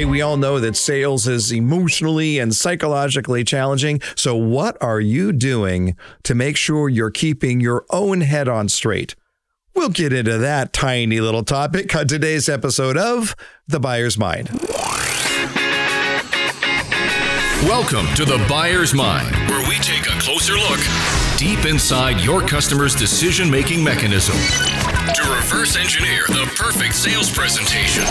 Hey, we all know that sales is emotionally and psychologically challenging. So, what are you doing to make sure you're keeping your own head on straight? We'll get into that tiny little topic on today's episode of The Buyer's Mind. Welcome to The Buyer's Mind, where we take a closer look deep inside your customer's decision making mechanism to reverse engineer the perfect sales presentation.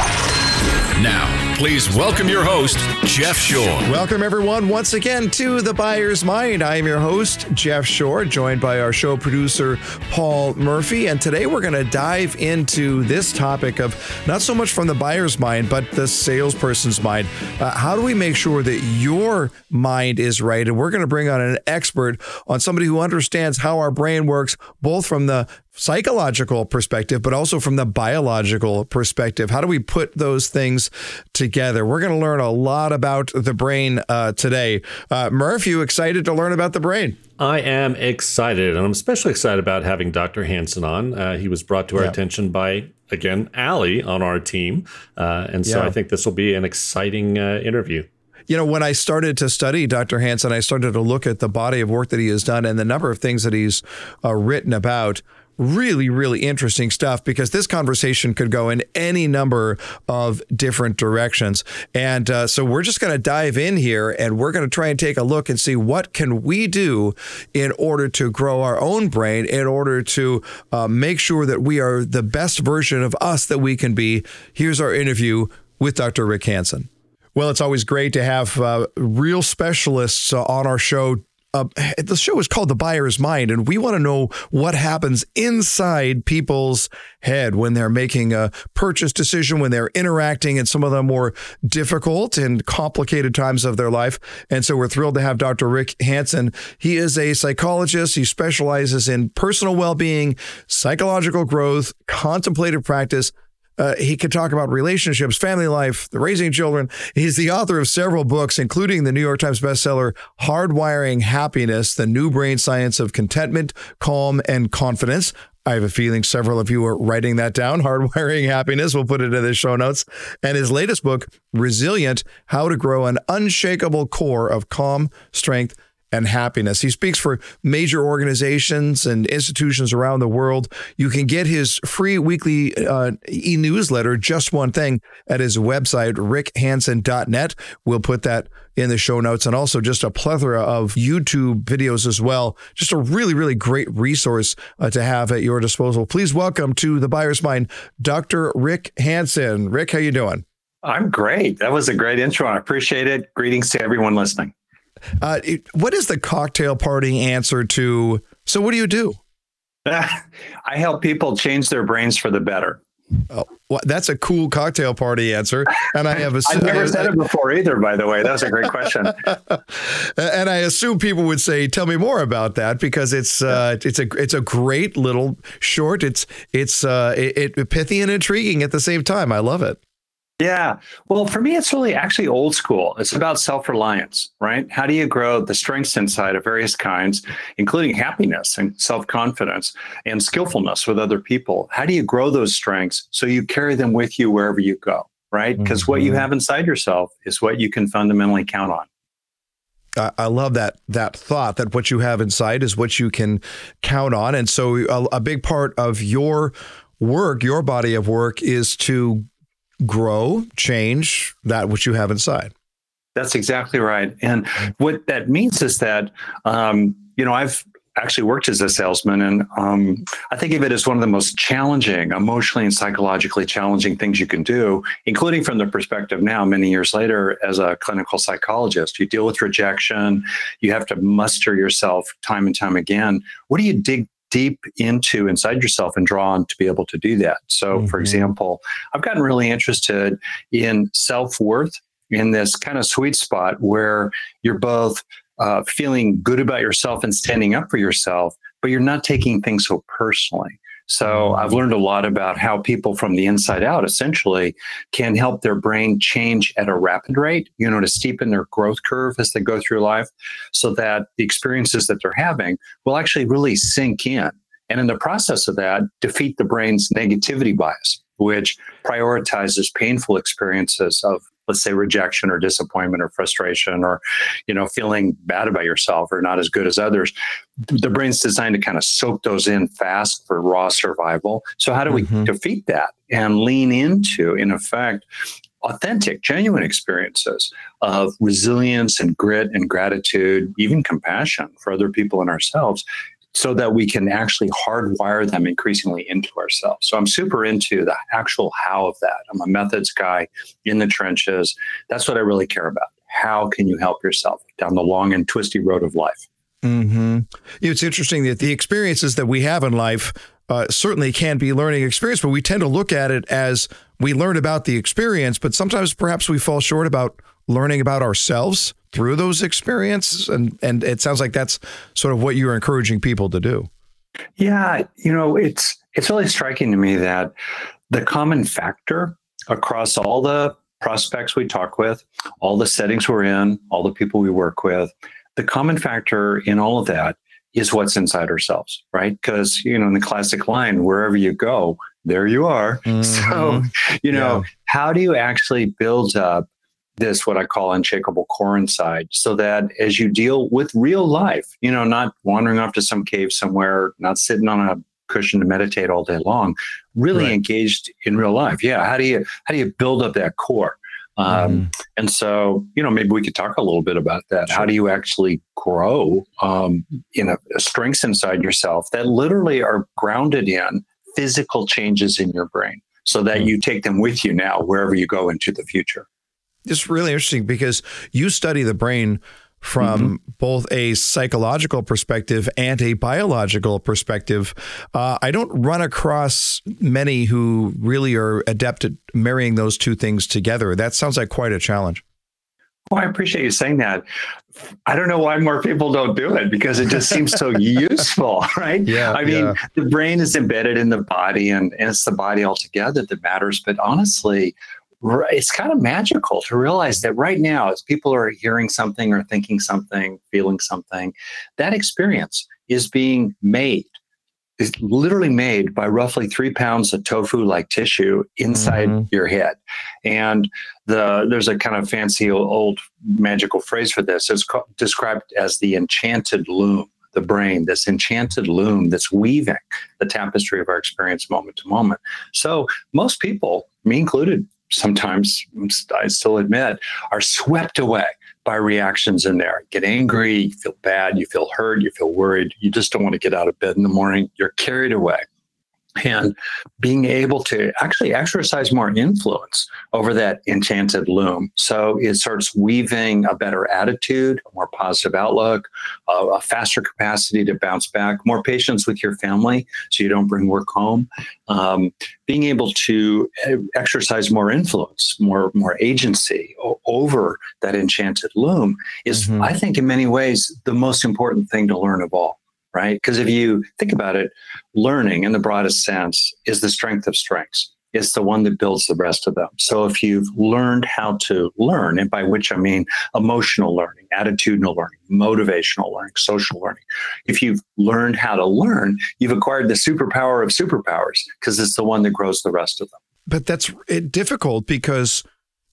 Now, please welcome your host, Jeff Shore. Welcome, everyone, once again to The Buyer's Mind. I am your host, Jeff Shore, joined by our show producer, Paul Murphy. And today we're going to dive into this topic of not so much from the buyer's mind, but the salesperson's mind. Uh, how do we make sure that your mind is right? And we're going to bring on an expert on somebody who understands how our brain works, both from the psychological perspective, but also from the biological perspective. How do we put those things together? We're going to learn a lot about the brain uh, today. Uh, Murph, you excited to learn about the brain? I am excited, and I'm especially excited about having Dr. Hanson on. Uh, he was brought to our yeah. attention by, again, Allie on our team. Uh, and so yeah. I think this will be an exciting uh, interview you know, when I started to study Dr. Hanson, I started to look at the body of work that he has done and the number of things that he's uh, written about really, really interesting stuff because this conversation could go in any number of different directions. And uh, so we're just going to dive in here and we're going to try and take a look and see what can we do in order to grow our own brain, in order to uh, make sure that we are the best version of us that we can be. Here's our interview with Dr. Rick Hanson. Well, it's always great to have uh, real specialists uh, on our show uh, the show is called The Buyer's Mind, and we want to know what happens inside people's head when they're making a purchase decision, when they're interacting in some of the more difficult and complicated times of their life. And so we're thrilled to have Dr. Rick Hanson. He is a psychologist. He specializes in personal well being, psychological growth, contemplative practice uh, he could talk about relationships, family life, the raising children. He's the author of several books, including the New York Times bestseller, Hardwiring Happiness The New Brain Science of Contentment, Calm, and Confidence. I have a feeling several of you are writing that down. Hardwiring Happiness. We'll put it in the show notes. And his latest book, Resilient How to Grow an Unshakable Core of Calm, Strength, and happiness. He speaks for major organizations and institutions around the world. You can get his free weekly uh, e newsletter, Just One Thing, at his website, rickhanson.net. We'll put that in the show notes and also just a plethora of YouTube videos as well. Just a really, really great resource uh, to have at your disposal. Please welcome to the Buyer's Mind, Dr. Rick Hanson. Rick, how you doing? I'm great. That was a great intro. I appreciate it. Greetings to everyone listening. Uh, what is the cocktail party answer to? So, what do you do? I help people change their brains for the better. Oh, well, that's a cool cocktail party answer. And I have a, I've never said it before either, by the way. That was a great question. and I assume people would say, "Tell me more about that," because it's uh, it's a it's a great little short. It's it's uh, it, it pithy and intriguing at the same time. I love it. Yeah. Well, for me, it's really actually old school. It's about self reliance, right? How do you grow the strengths inside of various kinds, including happiness and self confidence and skillfulness with other people? How do you grow those strengths so you carry them with you wherever you go, right? Because mm-hmm. what you mm-hmm. have inside yourself is what you can fundamentally count on. I love that that thought that what you have inside is what you can count on, and so a, a big part of your work, your body of work, is to grow, change that which you have inside. That's exactly right. And what that means is that, um, you know, I've actually worked as a salesman, and um, I think of it as one of the most challenging, emotionally and psychologically challenging things you can do, including from the perspective now, many years later, as a clinical psychologist. You deal with rejection, you have to muster yourself time and time again. What do you dig deep into inside yourself and drawn to be able to do that. So, mm-hmm. for example, I've gotten really interested in self worth in this kind of sweet spot where you're both uh, feeling good about yourself and standing up for yourself, but you're not taking things so personally. So I've learned a lot about how people from the inside out essentially can help their brain change at a rapid rate, you know, to steepen their growth curve as they go through life so that the experiences that they're having will actually really sink in. And in the process of that, defeat the brain's negativity bias, which prioritizes painful experiences of let's say rejection or disappointment or frustration or you know feeling bad about yourself or not as good as others the brain's designed to kind of soak those in fast for raw survival so how do we mm-hmm. defeat that and lean into in effect authentic, genuine experiences of resilience and grit and gratitude, even compassion for other people and ourselves, so that we can actually hardwire them increasingly into ourselves. So I'm super into the actual how of that. I'm a methods guy in the trenches. That's what I really care about. How can you help yourself down the long and twisty road of life? Mm-hmm. It's interesting that the experiences that we have in life uh, certainly can be learning experience, but we tend to look at it as we learn about the experience, but sometimes perhaps we fall short about learning about ourselves through those experiences. And, and it sounds like that's sort of what you're encouraging people to do. Yeah, you know, it's it's really striking to me that the common factor across all the prospects we talk with, all the settings we're in, all the people we work with, the common factor in all of that is what's inside ourselves, right? Because, you know, in the classic line, wherever you go, there you are. Mm-hmm. So, you know, yeah. how do you actually build up this, what I call unshakable core inside, so that as you deal with real life, you know, not wandering off to some cave somewhere, not sitting on a cushion to meditate all day long, really right. engaged in real life. Yeah. How do you, how do you build up that core? Um, mm. And so, you know, maybe we could talk a little bit about that. Sure. How do you actually grow um, in a, a strengths inside yourself that literally are grounded in physical changes in your brain so that mm. you take them with you now wherever you go into the future? It's really interesting because you study the brain from mm-hmm. both a psychological perspective and a biological perspective. Uh, I don't run across many who really are adept at marrying those two things together. That sounds like quite a challenge. Well, I appreciate you saying that. I don't know why more people don't do it because it just seems so useful, right? Yeah. I mean, yeah. the brain is embedded in the body and, and it's the body altogether that matters. But honestly, it's kind of magical to realize that right now, as people are hearing something or thinking something, feeling something, that experience is being made, is literally made by roughly three pounds of tofu like tissue inside mm-hmm. your head. And the there's a kind of fancy old magical phrase for this. It's called, described as the enchanted loom the brain, this enchanted loom that's weaving the tapestry of our experience moment to moment. So, most people, me included, sometimes I still admit are swept away by reactions in there. Get angry, you feel bad, you feel hurt, you feel worried, you just don't want to get out of bed in the morning. You're carried away and being able to actually exercise more influence over that enchanted loom. So it starts weaving a better attitude, a more positive outlook, a faster capacity to bounce back, more patience with your family so you don't bring work home. Um, being able to exercise more influence, more more agency over that enchanted loom is, mm-hmm. I think, in many ways, the most important thing to learn of all right? Because if you think about it, learning in the broadest sense is the strength of strengths. It's the one that builds the rest of them. So if you've learned how to learn, and by which I mean emotional learning, attitudinal learning, motivational learning, social learning, if you've learned how to learn, you've acquired the superpower of superpowers because it's the one that grows the rest of them. But that's eh, difficult because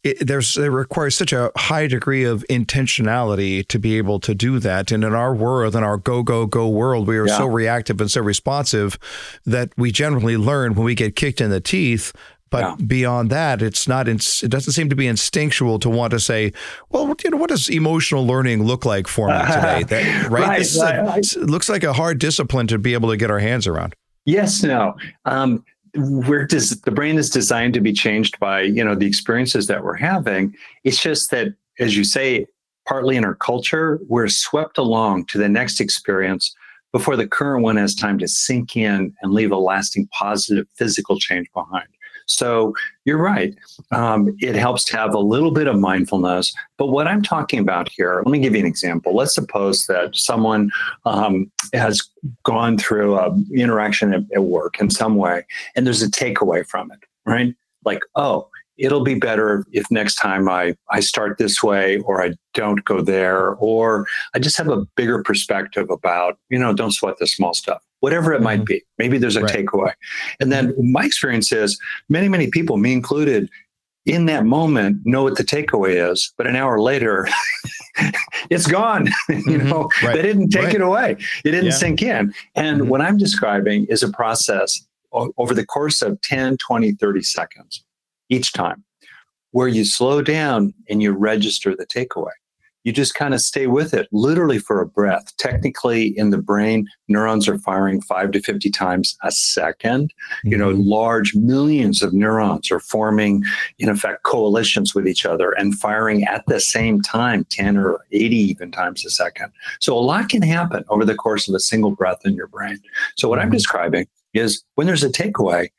it, there's it requires such a high degree of intentionality to be able to do that. And in our world, in our go go go world, we are yeah. so reactive and so responsive that we generally learn when we get kicked in the teeth. But yeah. beyond that, it's not. it doesn't seem to be instinctual to want to say, "Well, you know, what does emotional learning look like for me today?" That, right? right, this right. A, looks like a hard discipline to be able to get our hands around. Yes, no. Um, where does the brain is designed to be changed by you know the experiences that we're having. It's just that as you say partly in our culture we're swept along to the next experience before the current one has time to sink in and leave a lasting positive physical change behind so you're right. Um, it helps to have a little bit of mindfulness. But what I'm talking about here, let me give you an example. Let's suppose that someone um, has gone through an interaction at, at work in some way, and there's a takeaway from it, right? Like, oh, it'll be better if next time I, I start this way or I don't go there or I just have a bigger perspective about, you know, don't sweat the small stuff whatever it mm-hmm. might be. Maybe there's a right. takeaway. And then my experience is many, many people, me included, in that moment know what the takeaway is, but an hour later, it's gone. you mm-hmm. know, right. they didn't take right. it away. It didn't yeah. sink in. And mm-hmm. what I'm describing is a process over the course of 10, 20, 30 seconds each time where you slow down and you register the takeaway you just kind of stay with it literally for a breath. Technically, in the brain, neurons are firing five to 50 times a 2nd mm-hmm. You know, mm-hmm. large millions of neurons are forming, in effect, coalitions with each other and firing at the same time, 10 or 80 even times a second. So a lot can happen over the course of a single breath in your brain. So, what mm-hmm. I'm describing is when there's a takeaway,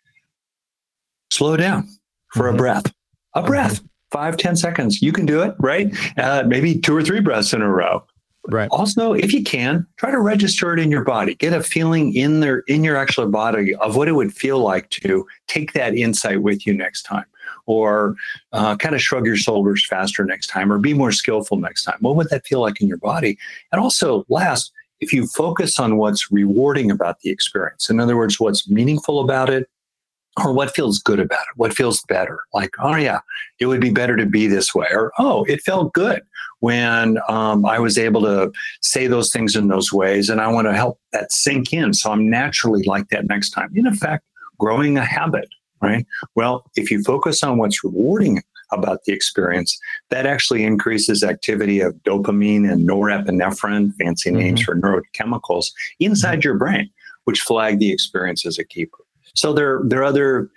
slow down for mm-hmm. a breath, a breath five ten seconds. You can do it, right? Uh, maybe two or three breaths in a row. Right. Also, if you can, try to register it in your body. Get a feeling in there in your actual body of what it would feel like to take that insight with you next time, or uh, kind of shrug your shoulders faster next time, or be more skillful next time. What would that feel like in your body? And also, last, if you focus on what's rewarding about the experience, in other words, what's meaningful about it, or what feels good about it what feels better. Like oh yeah it would be better to be this way. Or oh it felt good when um, i was able to say those things in those ways and i want to help that sink in. So i'm naturally like that next time. In effect growing a habit right? Well if you focus on what's rewarding about the experience that actually increases activity of dopamine and norepinephrine fancy names mm-hmm. for neurochemicals inside mm-hmm. your brain which flag the experience as a keeper so there, there are other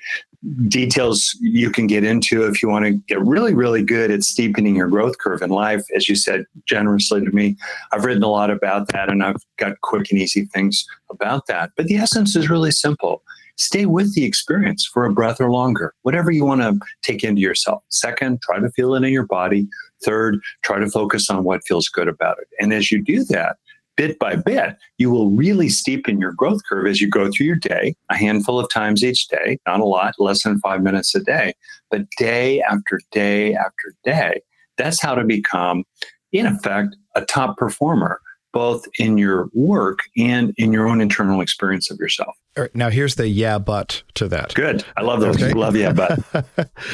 details you can get into if you want to get really, really good at steepening your growth curve in life. As you said generously to me, I've written a lot about that and I've got quick and easy things about that. But the essence is really simple. Stay with the experience for a breath or longer, whatever you want to take into yourself. Second, try to feel it in your body. Third, try to focus on what feels good about it. And as you do that, bit by bit, you will really steepen your growth curve as you go through your day, a handful of times each day, not a lot, less than five minutes a day, but day after day after day. That's how to become, in effect, a top performer both in your work and in your own internal experience of yourself. now here's the yeah but to that. Good. I love those. Okay. Love yeah but.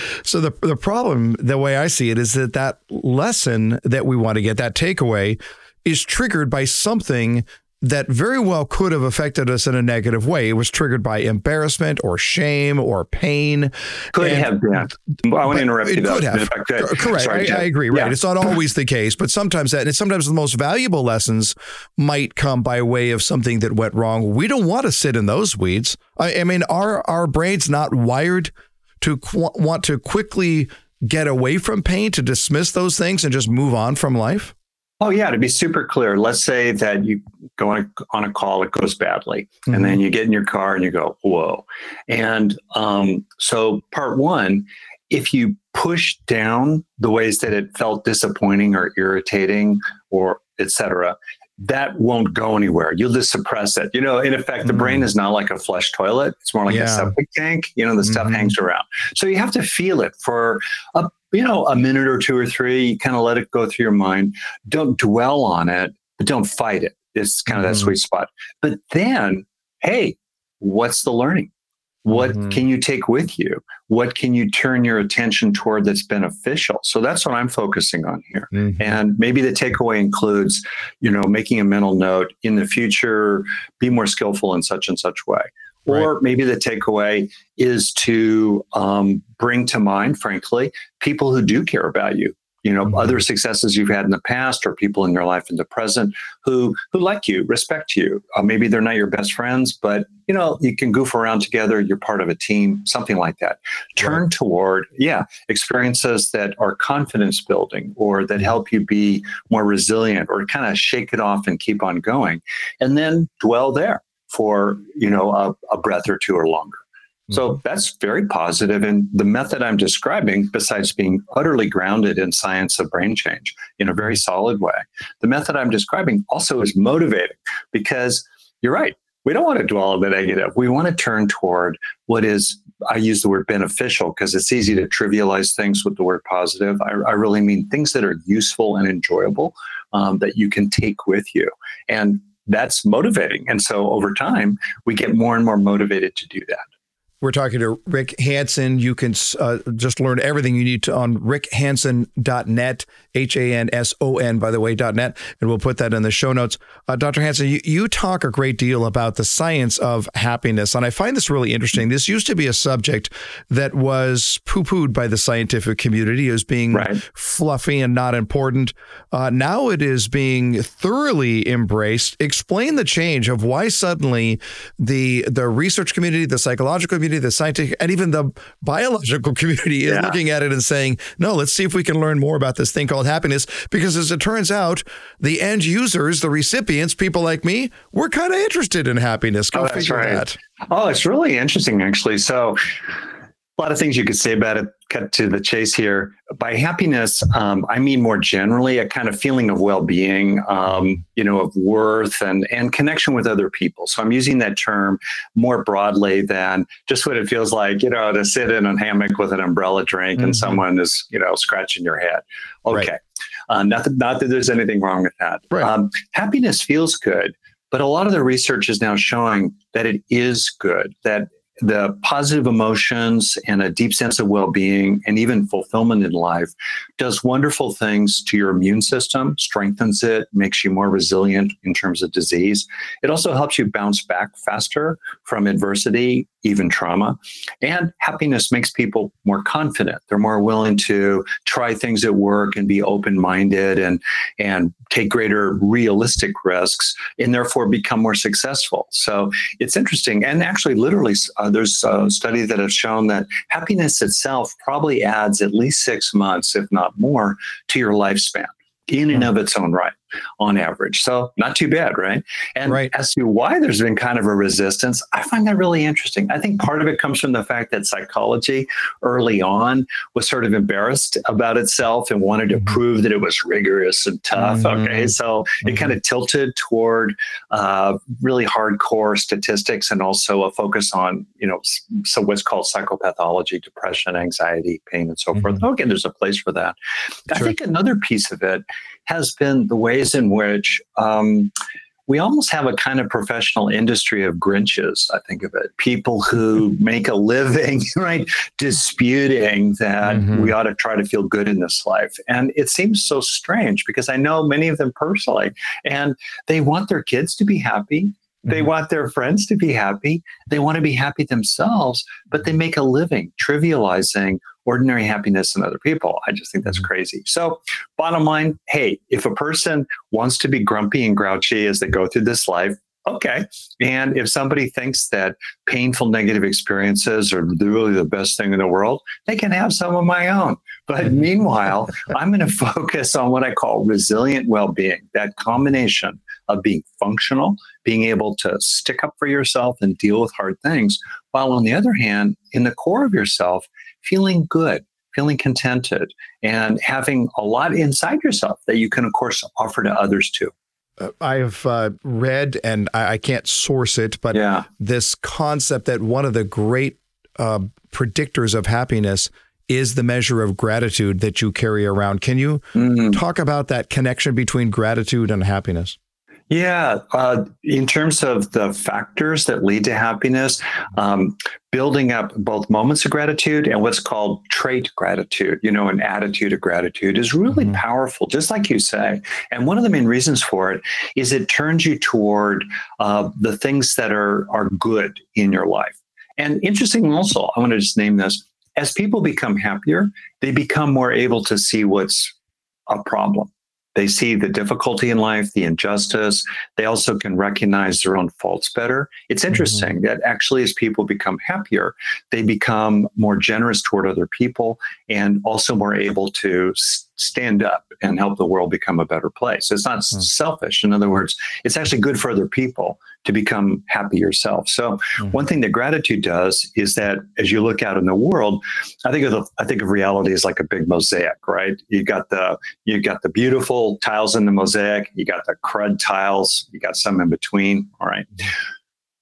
so the the problem the way I see it is that that lesson that we want to get that takeaway is triggered by something that very well could have affected us in a negative way. It was triggered by embarrassment or shame or pain. Could and, have been. Well, I want to interrupt you. It could have. Correct. Sorry, I, I, agree. Right. Yeah. It's not always the case, but sometimes that, and sometimes the most valuable lessons might come by way of something that went wrong. We don't want to sit in those weeds. I, I mean, are our brains not wired to qu- want to quickly get away from pain, to dismiss those things and just move on from life? Oh yeah, to be super clear, let's say that you go on a, on a call, it goes badly, mm-hmm. and then you get in your car and you go, "Whoa!" And um, so, part one, if you push down the ways that it felt disappointing or irritating or etc., that won't go anywhere. You'll just suppress it. You know, in effect, mm-hmm. the brain mm. is not like a flush toilet. It's more like yeah. a septic tank. You know, the mm-hmm. stuff hangs around. So you have to feel it for a you know, a minute or two or three, kind of let it go through your mind. Don't dwell on it, but don't fight it. It's kind of mm-hmm. that sweet spot. But then, hey, what's the learning? What mm-hmm. can you take with you? What can you turn your attention toward that's beneficial? So that's what I'm focusing on here. Mm-hmm. And maybe the takeaway includes, you know, making a mental note in the future, be more skillful in such and such way. Or maybe the takeaway is to um, bring to mind, frankly, people who do care about you. You know, mm-hmm. other successes you've had in the past, or people in your life in the present who who like you, respect you. Uh, maybe they're not your best friends, but you know you can goof around together. You're part of a team, something like that. Turn right. toward, yeah, experiences that are confidence building, or that mm-hmm. help you be more resilient, or kind of shake it off and keep on going, and then dwell there for you know a, a breath or two or longer. So mm-hmm. that's very positive. And the method I'm describing, besides being utterly grounded in science of brain change in a very solid way, the method I'm describing also is motivating because you're right. We don't want to dwell on the negative. We want to turn toward what is, I use the word beneficial because it's easy to trivialize things with the word positive. I, I really mean things that are useful and enjoyable um, that you can take with you. And that's motivating. And so over time, we get more and more motivated to do that. We're talking to Rick Hanson. You can uh, just learn everything you need to on rickhanson.net, H A N S O N, by the way, .net, and we'll put that in the show notes. Uh, Dr. Hanson, you, you talk a great deal about the science of happiness, and I find this really interesting. This used to be a subject that was poo pooed by the scientific community as being right. fluffy and not important. Uh, now it is being thoroughly embraced. Explain the change of why suddenly the, the research community, the psychological community, the scientific, and even the biological community is yeah. looking at it and saying, no, let's see if we can learn more about this thing called happiness. Because as it turns out, the end users, the recipients, people like me, we're kind of interested in happiness. Go oh, figure right. that. Oh, it's really interesting, actually. So, a lot of things you could say about it. Cut to the chase here. By happiness, um, I mean more generally a kind of feeling of well-being, um, you know, of worth and and connection with other people. So I'm using that term more broadly than just what it feels like, you know, to sit in a hammock with an umbrella drink mm-hmm. and someone is, you know, scratching your head. Okay, right. uh, not that not that there's anything wrong with that. Right. Um, happiness feels good. But a lot of the research is now showing that it is good, that the positive emotions and a deep sense of well-being and even fulfillment in life does wonderful things to your immune system strengthens it makes you more resilient in terms of disease. It also helps you bounce back faster from adversity even trauma. And happiness makes people more confident. They're more willing to try things at work and be open-minded and and take greater realistic risks and therefore become more successful. So it's interesting. And actually literally uh, there's uh, studies that have shown that happiness itself probably adds at least six months, if not more, to your lifespan in and hmm. of its own right on average. So not too bad, right? And right. as to why there's been kind of a resistance, I find that really interesting. I think part of it comes from the fact that psychology early on was sort of embarrassed about itself and wanted to mm-hmm. prove that it was rigorous and tough. Mm-hmm. Okay, so mm-hmm. it kind of tilted toward uh, really hardcore statistics and also a focus on you know so what's called psychopathology, depression, anxiety, pain, and so forth. Mm-hmm. Okay, there's a place for that. Sure. I think another piece of it has been the ways in which um, we almost have a kind of professional industry of Grinches, I think of it. People who make a living, right, disputing that mm-hmm. we ought to try to feel good in this life. And it seems so strange because I know many of them personally, and they want their kids to be happy. They mm-hmm. want their friends to be happy. They want to be happy themselves, but they make a living trivializing ordinary happiness in other people. I just think that's mm-hmm. crazy. So, bottom line hey, if a person wants to be grumpy and grouchy as they go through this life, okay. And if somebody thinks that painful negative experiences are really the best thing in the world, they can have some of my own. But mm-hmm. meanwhile, I'm going to focus on what I call resilient well being, that combination of being functional, being able to stick up for yourself and deal with hard things, while on the other hand, in the core of yourself, feeling good, feeling contented, and having a lot inside yourself that you can, of course, offer to others too. Uh, I've uh, read, and I, I, can't source it, but yeah. this concept that one of the great uh, predictors of happiness is the measure of gratitude that you carry around. Can you mm-hmm. talk about that connection between gratitude and happiness? Yeah, uh, in terms of the factors that lead to happiness, um, building up both moments of gratitude and what's called trait gratitude, you know, an attitude of gratitude is really mm-hmm. powerful, just like you say. And one of the main reasons for it is it turns you toward uh, the things that are are good in your life. And interesting, also, I want to just name this: as people become happier, they become more able to see what's a problem they see the difficulty in life, the injustice. They also can recognize their own faults better. It's mm-hmm. interesting mm-hmm. that actually, as people become happier, they become more generous toward other people and also more able to stand up and help the world become a better place. It's not mm. selfish. In other words, it's actually good for other people to become happy yourself. So mm. one thing that gratitude does is that as you look out in the world, I think of the, I think of reality as like a big mosaic, right? You got the you got the beautiful tiles in the mosaic, you got the crud tiles, you got some in between. All right.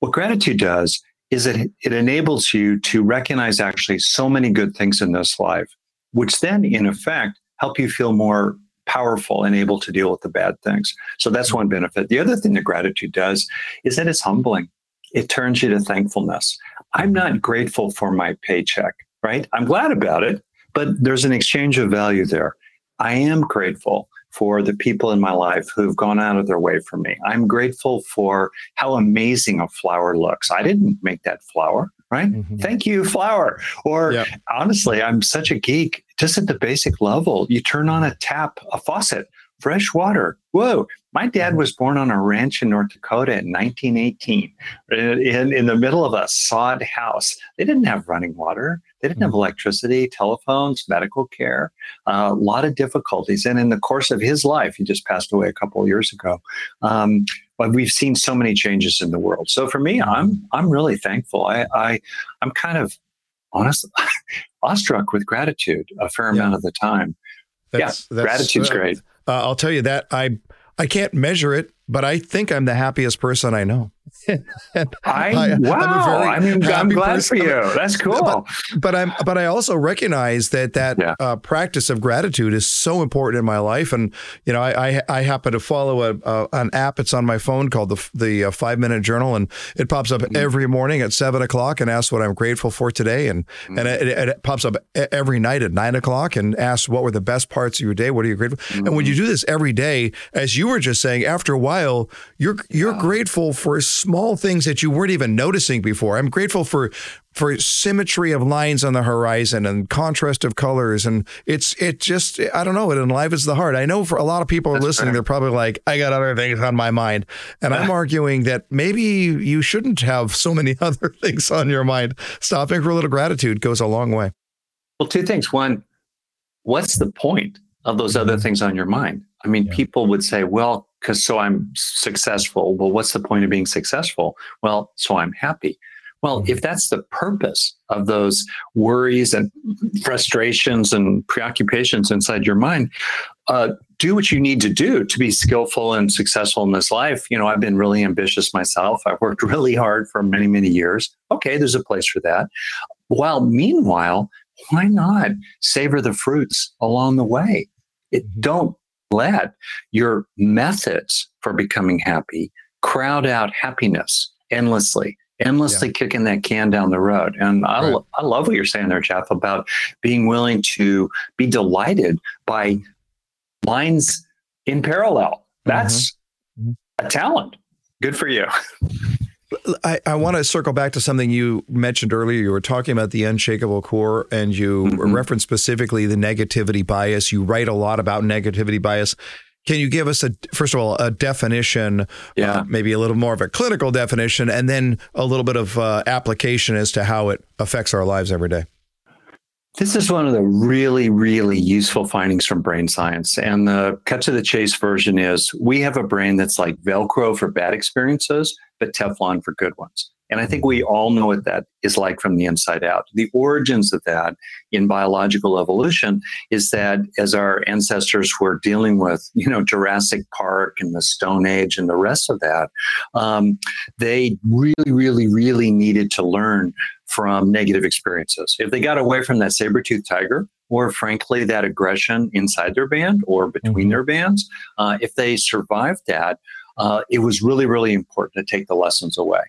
What gratitude does is it it enables you to recognize actually so many good things in this life, which then in effect help you feel more powerful and able to deal with the bad things. So that's one benefit. The other thing that gratitude does is that it's humbling. it turns you to thankfulness. I'm not grateful for my paycheck, right? I'm glad about it, but there's an exchange of value there. I am grateful for the people in my life who've gone out of their way for me. I'm grateful for how amazing a flower looks. I didn't make that flower, right? Mm-hmm. Thank you, flower. Or yep. honestly, I'm such a geek. Just at the basic level, you turn on a tap, a faucet, fresh water. Whoa. My dad mm-hmm. was born on a ranch in North Dakota in 1918 in, in the middle of a sod house. They didn't have running water. They didn't have mm-hmm. electricity, telephones, medical care, uh, a lot of difficulties. And in the course of his life, he just passed away a couple of years ago. Um, but we've seen so many changes in the world. So for me, I'm mm-hmm. I'm really thankful. I, I I'm kind of honestly awestruck with gratitude a fair yeah. amount of the time. That's, yeah, that's, gratitude's uh, great. Uh, I'll tell you that I I can't measure it, but I think I'm the happiest person I know. I, wow. I mean, I'm glad person. for you. That's cool. But, but, I'm, but I also recognize that that yeah. uh, practice of gratitude is so important in my life. And you know, I I, I happen to follow a, a, an app. It's on my phone called the the uh, Five Minute Journal, and it pops up mm-hmm. every morning at seven o'clock and asks what I'm grateful for today, and mm-hmm. and it, it, pops up every night at nine o'clock and asks what were the best parts of your day. What are you grateful? Mm-hmm. And when you mm-hmm. do this every day, as you were just saying, after a while, you're you're grateful for small things that you weren't even noticing before. I'm grateful for for symmetry of lines on the horizon and contrast of colors and it's it just I don't know it enlivens the heart. I know for a lot of people That's listening fair. they're probably like I got other things on my mind and I'm arguing that maybe you shouldn't have so many other things on your mind. Stopping for a little gratitude goes a long way. Well, two things. One, what's the point of those other mm-hmm. things on your mind? I mean, yeah. people would say, well, because so I'm successful. Well, what's the point of being successful? Well, so I'm happy. Well, if that's the purpose of those worries and frustrations and preoccupations inside your mind, uh, do what you need to do to be skillful and successful in this life. You know, I've been really ambitious myself. I've worked really hard for many, many years. Okay, there's a place for that. While meanwhile, why not savor the fruits along the way? It, mm-hmm. don't let your methods for becoming happy crowd out happiness endlessly endlessly yeah. kicking that can down the road and I, right. lo- I love what you're saying there jeff about being willing to be delighted by lines in parallel that's mm-hmm. mm-hmm. a talent good for you I, I want to circle back to something you mentioned earlier. You were talking about the unshakable core, and you mm-hmm. referenced specifically the negativity bias. You write a lot about negativity bias. Can you give us a first of all a definition, uh, yeah. Uh, maybe a little more of a clinical definition, and then a little bit of uh, application as to how it affects our lives every day? This is one of the really, really useful findings from brain science. And the cut to the chase version is we have a brain that's like Velcro for bad experiences, but Teflon for good ones. And I think we all know what that is like from the inside out. The origins of that in biological evolution is that as our ancestors were dealing with, you know, Jurassic Park and the Stone Age and the rest of that, um, they really, really, really needed to learn from negative experiences. If they got away from that saber-toothed tiger, or frankly, that aggression inside their band or between mm-hmm. their bands, uh, if they survived that, uh, it was really, really important to take the lessons away.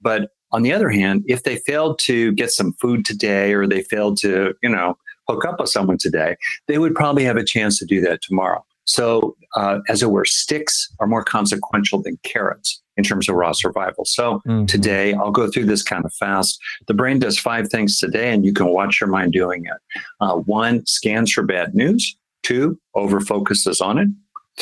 But on the other hand, if they failed to get some food today or they failed to, you know, hook up with someone today, they would probably have a chance to do that tomorrow. So, uh, as it were, sticks are more consequential than carrots in terms of raw survival. So, mm-hmm. today, I'll go through this kind of fast. The brain does five things today, and you can watch your mind doing it. Uh, one, scans for bad news. Two, over focuses on it.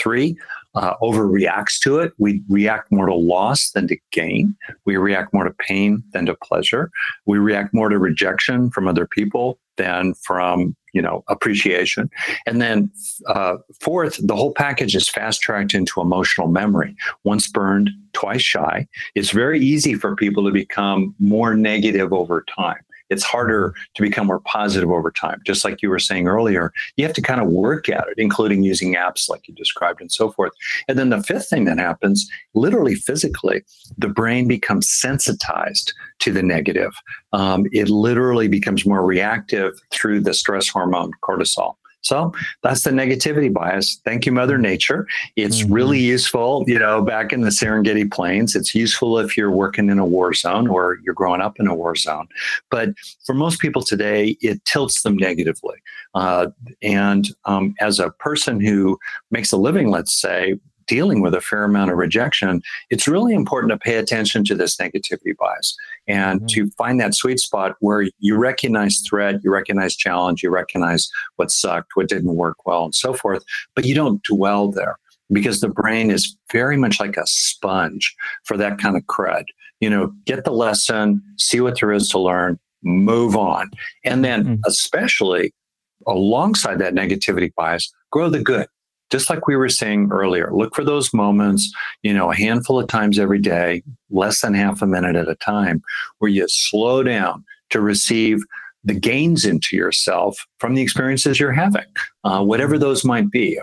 Three, uh, overreacts to it. We react more to loss than to gain. We react more to pain than to pleasure. We react more to rejection from other people than from you know appreciation and then uh, fourth the whole package is fast tracked into emotional memory once burned twice shy it's very easy for people to become more negative over time it's harder to become more positive over time. Just like you were saying earlier, you have to kind of work at it, including using apps like you described and so forth. And then the fifth thing that happens, literally physically, the brain becomes sensitized to the negative. Um, it literally becomes more reactive through the stress hormone cortisol. So that's the negativity bias. Thank you, Mother Nature. It's mm-hmm. really useful, you know, back in the Serengeti Plains. It's useful if you're working in a war zone or you're growing up in a war zone. But for most people today, it tilts them negatively. Uh, and um, as a person who makes a living, let's say, dealing with a fair amount of rejection, it's really important to pay attention to this negativity bias and mm-hmm. to find that sweet spot where you recognize threat, you recognize challenge, you recognize what sucked, what didn't work well, and so forth, but you don't dwell there because the brain is very much like a sponge for that kind of crud. You know, get the lesson, see what there is to learn, move on. And then, mm-hmm. especially alongside that negativity bias, grow the good just like we were saying earlier, look for those moments, you know, a handful of times every day, less than half a minute at a time, where you slow down to receive the gains into yourself from the experiences you're having, uh, whatever those might be.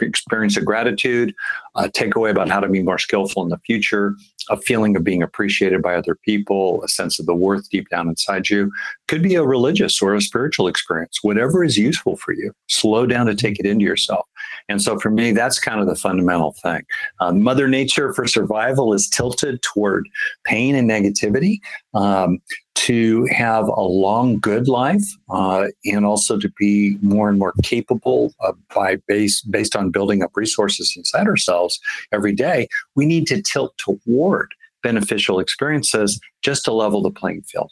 Experience of gratitude, a takeaway about how to be more skillful in the future, a feeling of being appreciated by other people, a sense of the worth deep down inside you. Could be a religious or a spiritual experience, whatever is useful for you. Slow down to take it into yourself. And so for me, that's kind of the fundamental thing. Um, Mother Nature for survival is tilted toward pain and negativity. Um, to have a long, good life, uh, and also to be more and more capable uh, by base based on building up resources inside ourselves every day, we need to tilt toward beneficial experiences just to level the playing field.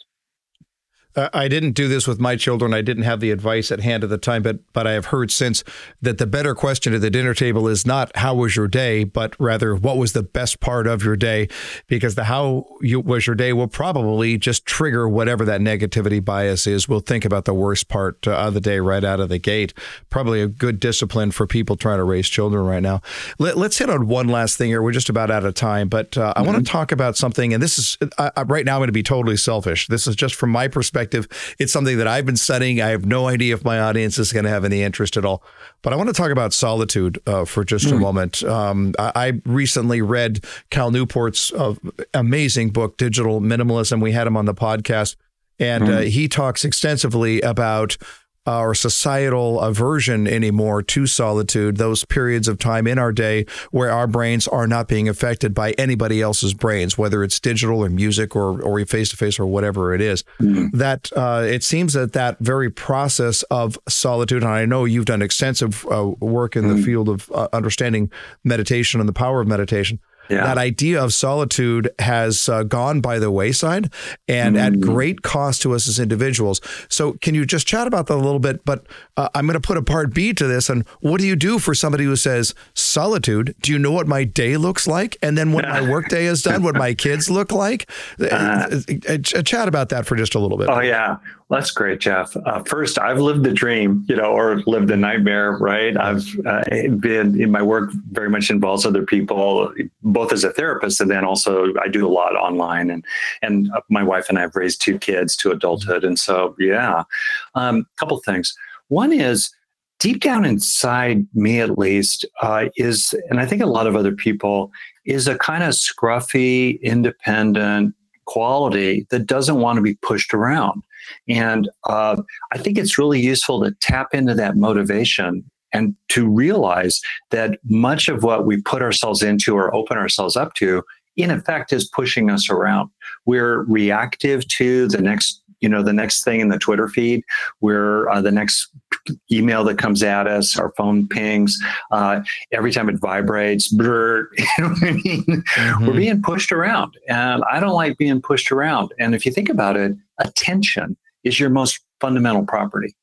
I didn't do this with my children. I didn't have the advice at hand at the time, but but I have heard since that the better question at the dinner table is not how was your day, but rather what was the best part of your day, because the how you, was your day will probably just trigger whatever that negativity bias is. We'll think about the worst part uh, of the day right out of the gate. Probably a good discipline for people trying to raise children right now. Let, us hit on one last thing here. We're just about out of time, but uh, I mm-hmm. want to talk about something, and this is uh, right now. I'm going to be totally selfish. This is just from my perspective perspective. It's something that I've been studying. I have no idea if my audience is going to have any interest at all. But I want to talk about solitude uh, for just mm. a hmm. moment. Um, I, I, recently read Cal Newport's uh, amazing book, Digital Minimalism. We had him on the podcast, and mm. uh, he talks extensively about our societal aversion anymore to solitude, those periods of time in our day where our brains are not being affected by anybody else's brains, whether it's digital or music or or face to face or whatever it is. Mm-hmm. That uh, it seems that that very process of solitude, and I know you've done extensive uh, work in mm-hmm. the field of uh, understanding meditation and the power of meditation. Yeah. That idea of solitude has uh, gone by the wayside and mm. at great cost to us as individuals. So, can you just chat about that a little bit? But uh, I'm going to put a part B to this. And what do you do for somebody who says solitude? Do you know what my day looks like? And then when my workday is done, what my kids look like? Uh, uh chat about that for just a little bit. Oh, yeah. That's great, Jeff. Uh, first, I've lived the dream, you know, or lived the nightmare, right? I've uh, been in my work very much involves other people, both as a therapist and then also I do a lot online. And and my wife and I have raised two kids to adulthood, and so yeah, a um, couple things. One is deep down inside me, at least, uh, is, and I think a lot of other people, is a kind of scruffy, independent quality that doesn't want to be pushed around. And uh, I think it's really useful to tap into that motivation and to realize that much of what we put ourselves into or open ourselves up to, in effect, is pushing us around. We're reactive to the next you know the next thing in the twitter feed we're uh, the next email that comes at us our phone pings uh, every time it vibrates brr, you know what i mean mm-hmm. we're being pushed around and i don't like being pushed around and if you think about it attention is your most fundamental property.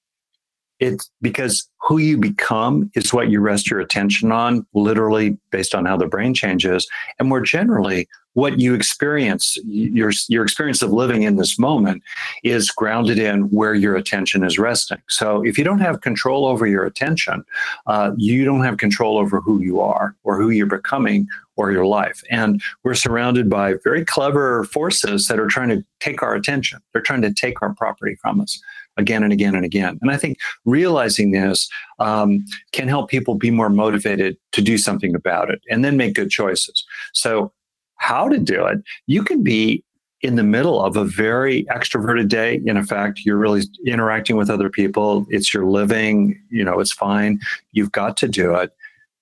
It's because who you become is what you rest your attention on, literally based on how the brain changes. And more generally, what you experience, your, your experience of living in this moment is grounded in where your attention is resting. So if you don't have control over your attention, uh, you don't have control over who you are or who you're becoming or your life. And we're surrounded by very clever forces that are trying to take our attention. They're trying to take our property from us again and again and again. And I think realizing this um, can help people be more motivated to do something about it and then make good choices. So, how to do it? You can be in the middle of a very extroverted day. In fact, you're really interacting with other people. It's your living, you know, it's fine. You've got to do it.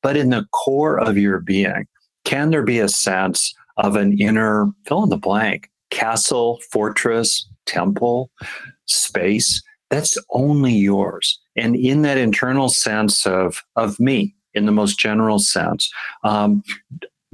But in the core of your being, can there be a sense of an inner fill in the blank castle, fortress, temple, space that's only yours? And in that internal sense of, of me, in the most general sense, um,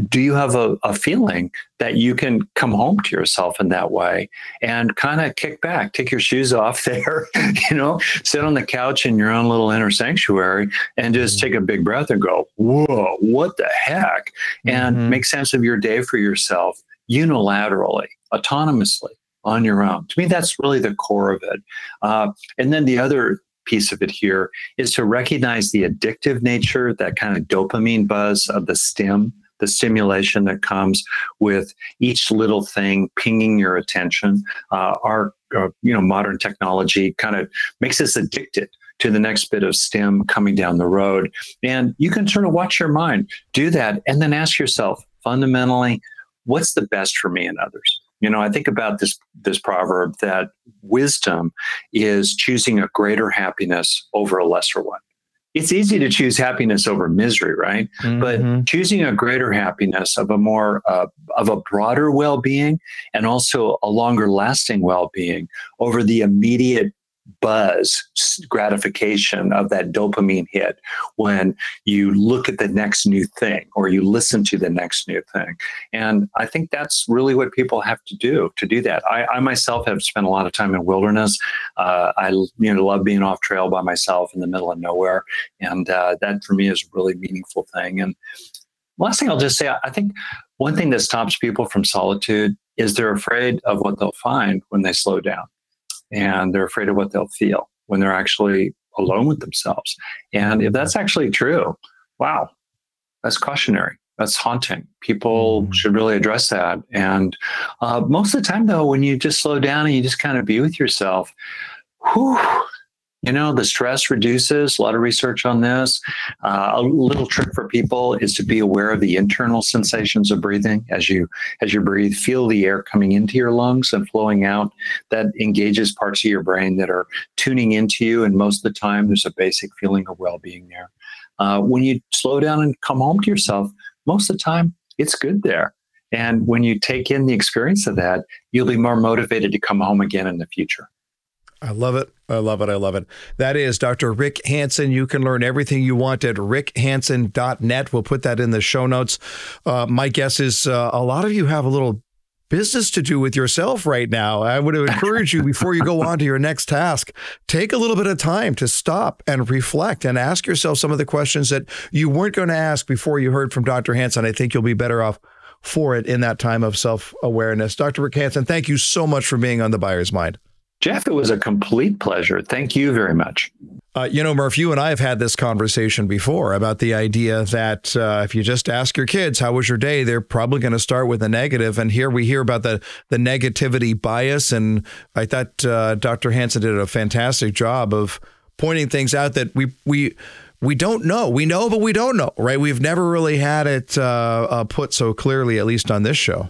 do you have a, a, feeling that you can come home to yourself in that way and kind of kick back, take your shoes off there, you know, sit on the couch in your own little inner sanctuary and just mm-hmm. take a big breath and go, whoa, what the heck? And mm-hmm. make sense of your day for yourself unilaterally, autonomously on your own. To me, that's really the core of it. Uh, and then the other piece of it here is to recognize the addictive nature, that kind of dopamine buzz of the stim the stimulation that comes with each little thing pinging your attention. Uh, our uh, you know modern technology kind of makes us addicted to the next bit of stem coming down the road, and you can sort of watch your mind do that, and then ask yourself fundamentally, what's the best for me and others. You know, I think about this this proverb that wisdom is choosing a greater happiness over a lesser one it's easy to choose happiness over misery, right? Mm-hmm. But choosing a greater happiness of a more uh, of a broader well-being and also a longer lasting well-being over the immediate buzz gratification of that dopamine hit when you look at the next new thing or you listen to the next new thing. And I think that's really what people have to do to do that. I, I myself have spent a lot of time in wilderness. Uh, I you know love being off trail by myself in the middle of nowhere, and uh, that for me is a really meaningful thing. And last thing I'll just say, I think one thing that stops people from solitude is they're afraid of what they'll find when they slow down and they're afraid of what they'll feel when they're actually alone with themselves. And if that's actually true, wow, that's cautionary. That's haunting. People mm. should really address that. And uh, most of the time, though, when you just slow down and you just kind of be with yourself, whew, you know the stress reduces a lot of research on this. Uh, a little trick for people is to be aware of the internal sensations of breathing as you as you breathe. Feel the air coming into your lungs and flowing out. That engages parts of your brain that are tuning into you and most of the time there's a basic feeling of well-being there. Uh, when you slow down and come home to yourself most of the time it's good there. And when you take in the experience of that you'll be more motivated to come home again in the future I love it. I love it. I love it. That is Dr. Rick Hanson. You can learn everything you want at rickhanson.net. We'll put that in the show notes. Uh, my guess is uh, a lot of you have a little business to do with yourself right now. I would encourage you before you go on to your next task, take a little bit of time to stop and reflect and ask yourself some of the questions that you weren't going to ask before you heard from Dr. Hanson. I think you'll be better off for it in that time of self awareness. Dr. Rick Hanson, thank you so much for being on the buyer's mind. Jeff, it was a complete pleasure. Thank you very much. Uh, you know, Murph, you and I have had this conversation before about the idea that uh, if you just ask your kids how was your day, they're probably going to start with a negative. And here we hear about the the negativity bias, and I thought uh, Dr. Hanson did a fantastic job of pointing things out that we we we don't know. We know, but we don't know, right? We've never really had it uh, uh, put so clearly, at least on this show.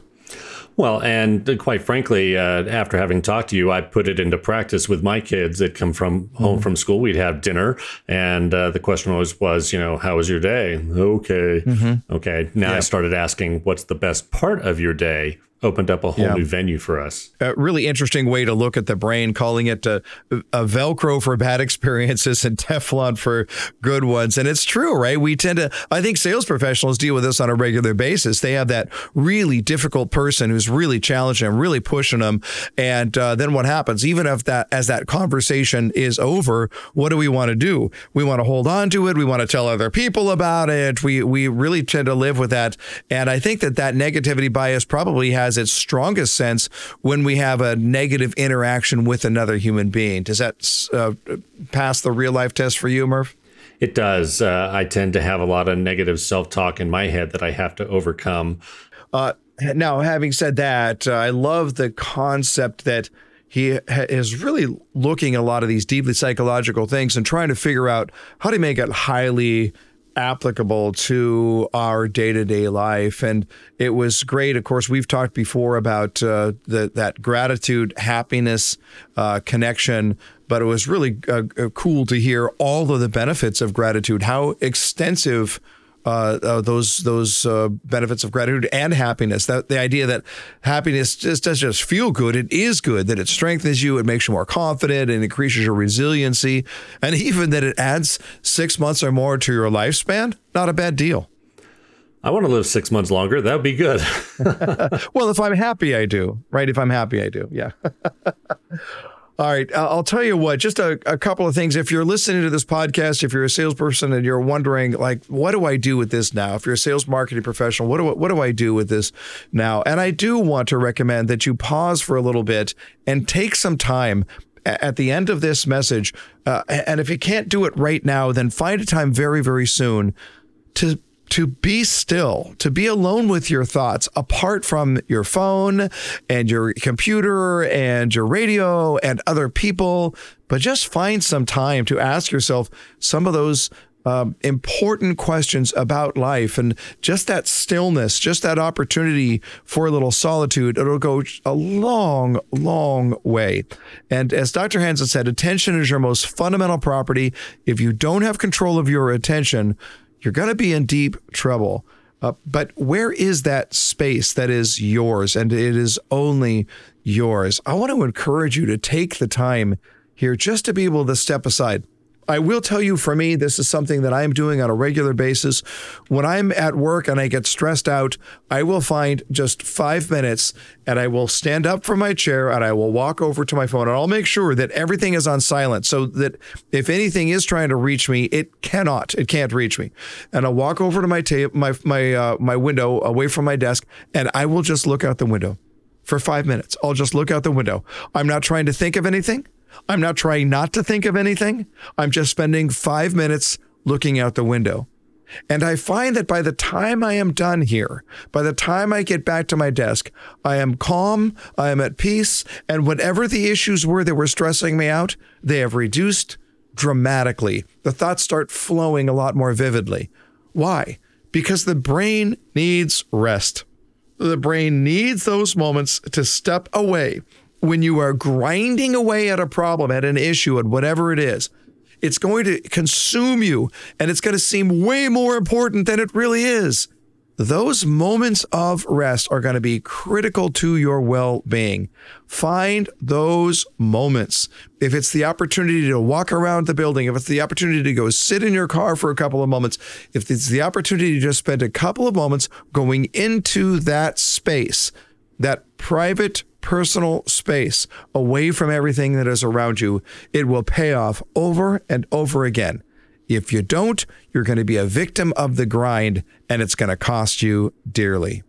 Well, and quite frankly, uh, after having talked to you, I put it into practice with my kids that come from home mm-hmm. from school. We'd have dinner, and uh, the question always was, you know, how was your day? Okay, mm-hmm. okay. Now yeah. I started asking, what's the best part of your day? Opened up a whole yeah. new venue for us. A really interesting way to look at the brain, calling it a, a, Velcro for bad experiences and Teflon for good ones. And it's true, right? We tend to, I think sales professionals deal with this on a regular basis. They have that really difficult person who's really challenging them, really pushing them. And uh, then what happens? Even if that, as that conversation is over, what do we want to do? We want to hold on to it. We want to tell other people about it. We, we really tend to live with that. And I think that that negativity bias probably has has its strongest sense when we have a negative interaction with another human being. Does that uh, pass the real life test for you, Murph? It does. Uh, I tend to have a lot of negative self talk in my head that I have to overcome. Uh, now, having said that, uh, I love the concept that he is really looking at a lot of these deeply psychological things and trying to figure out how to make it highly applicable to our day-to-day life. And it was great. Of course we've talked before about uh, the, that gratitude happiness uh, connection but it was really uh, uh cool to hear all of the benefits of gratitude how extensive uh, uh, those those uh, benefits of gratitude and happiness. That the idea that happiness just doesn't just feel good; it is good. That it strengthens you, it makes you more confident, and increases your resiliency, and even that it adds six months or more to your lifespan. Not a bad deal. I want to live six months longer. That would be good. well, if I'm happy, I do. Right? If I'm happy, I do. Yeah. All right. I'll tell you what, just a, a, couple of things. If you're listening to this podcast, if you're a salesperson and you're wondering, like, what do I do with this now? If you're a sales marketing professional, what do, what do I do with this now? And I do want to recommend that you pause for a little bit and take some time at the end of this message. Uh, and if you can't do it right now, then find a time very, very soon to to be still, to be alone with your thoughts apart from your phone and your computer and your radio and other people, but just find some time to ask yourself some of those um, important questions about life and just that stillness, just that opportunity for a little solitude. It'll go a long, long way. And as Dr. Hanson said, attention is your most fundamental property. If you don't have control of your attention, you're going to be in deep trouble. Uh, but where is that space that is yours and it is only yours? I want to encourage you to take the time here just to be able to step aside. I will tell you for me, this is something that I'm doing on a regular basis. When I'm at work and I get stressed out, I will find just five minutes and I will stand up from my chair and I will walk over to my phone and I'll make sure that everything is on silent so that if anything is trying to reach me, it cannot, it can't reach me. And I'll walk over to my tape, my, my, uh, my window away from my desk and I will just look out the window for five minutes. I'll just look out the window. I'm not trying to think of anything. I'm not trying not to think of anything. I'm just spending five minutes looking out the window. And I find that by the time I am done here, by the time I get back to my desk, I am calm, I am at peace, and whatever the issues were that were stressing me out, they have reduced dramatically. The thoughts start flowing a lot more vividly. Why? Because the brain needs rest. The brain needs those moments to step away when you are grinding away at a problem, at an issue, at whatever it is, it's going to consume you and it's going to seem way more important than it really is. Those moments of rest are going to be critical to your well being. Find those moments. If it's the opportunity to walk around the building, if it's the opportunity to go sit in your car for a couple of moments, if it's the opportunity to just spend a couple of moments going into that space, that private personal space away from everything that is around you, it will pay off over and over again. If you don't, you're going to be a victim of the grind and it's going to cost you dearly.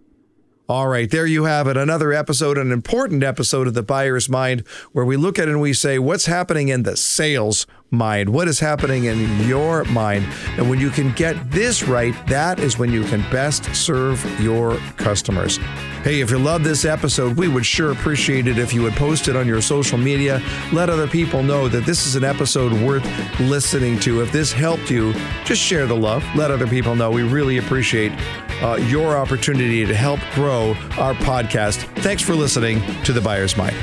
All right, there you have it. Another episode, an important episode of The Buyer's Mind, where we look at it and we say, what's happening in the sales mind? What is happening in your mind? And when you can get this right, that is when you can best serve your customers. Hey, if you love this episode, we would sure appreciate it if you would post it on your social media. Let other people know that this is an episode worth listening to. If this helped you, just share the love. Let other people know. We really appreciate uh, your opportunity to help grow our podcast. Thanks for listening to The Buyer's Mind.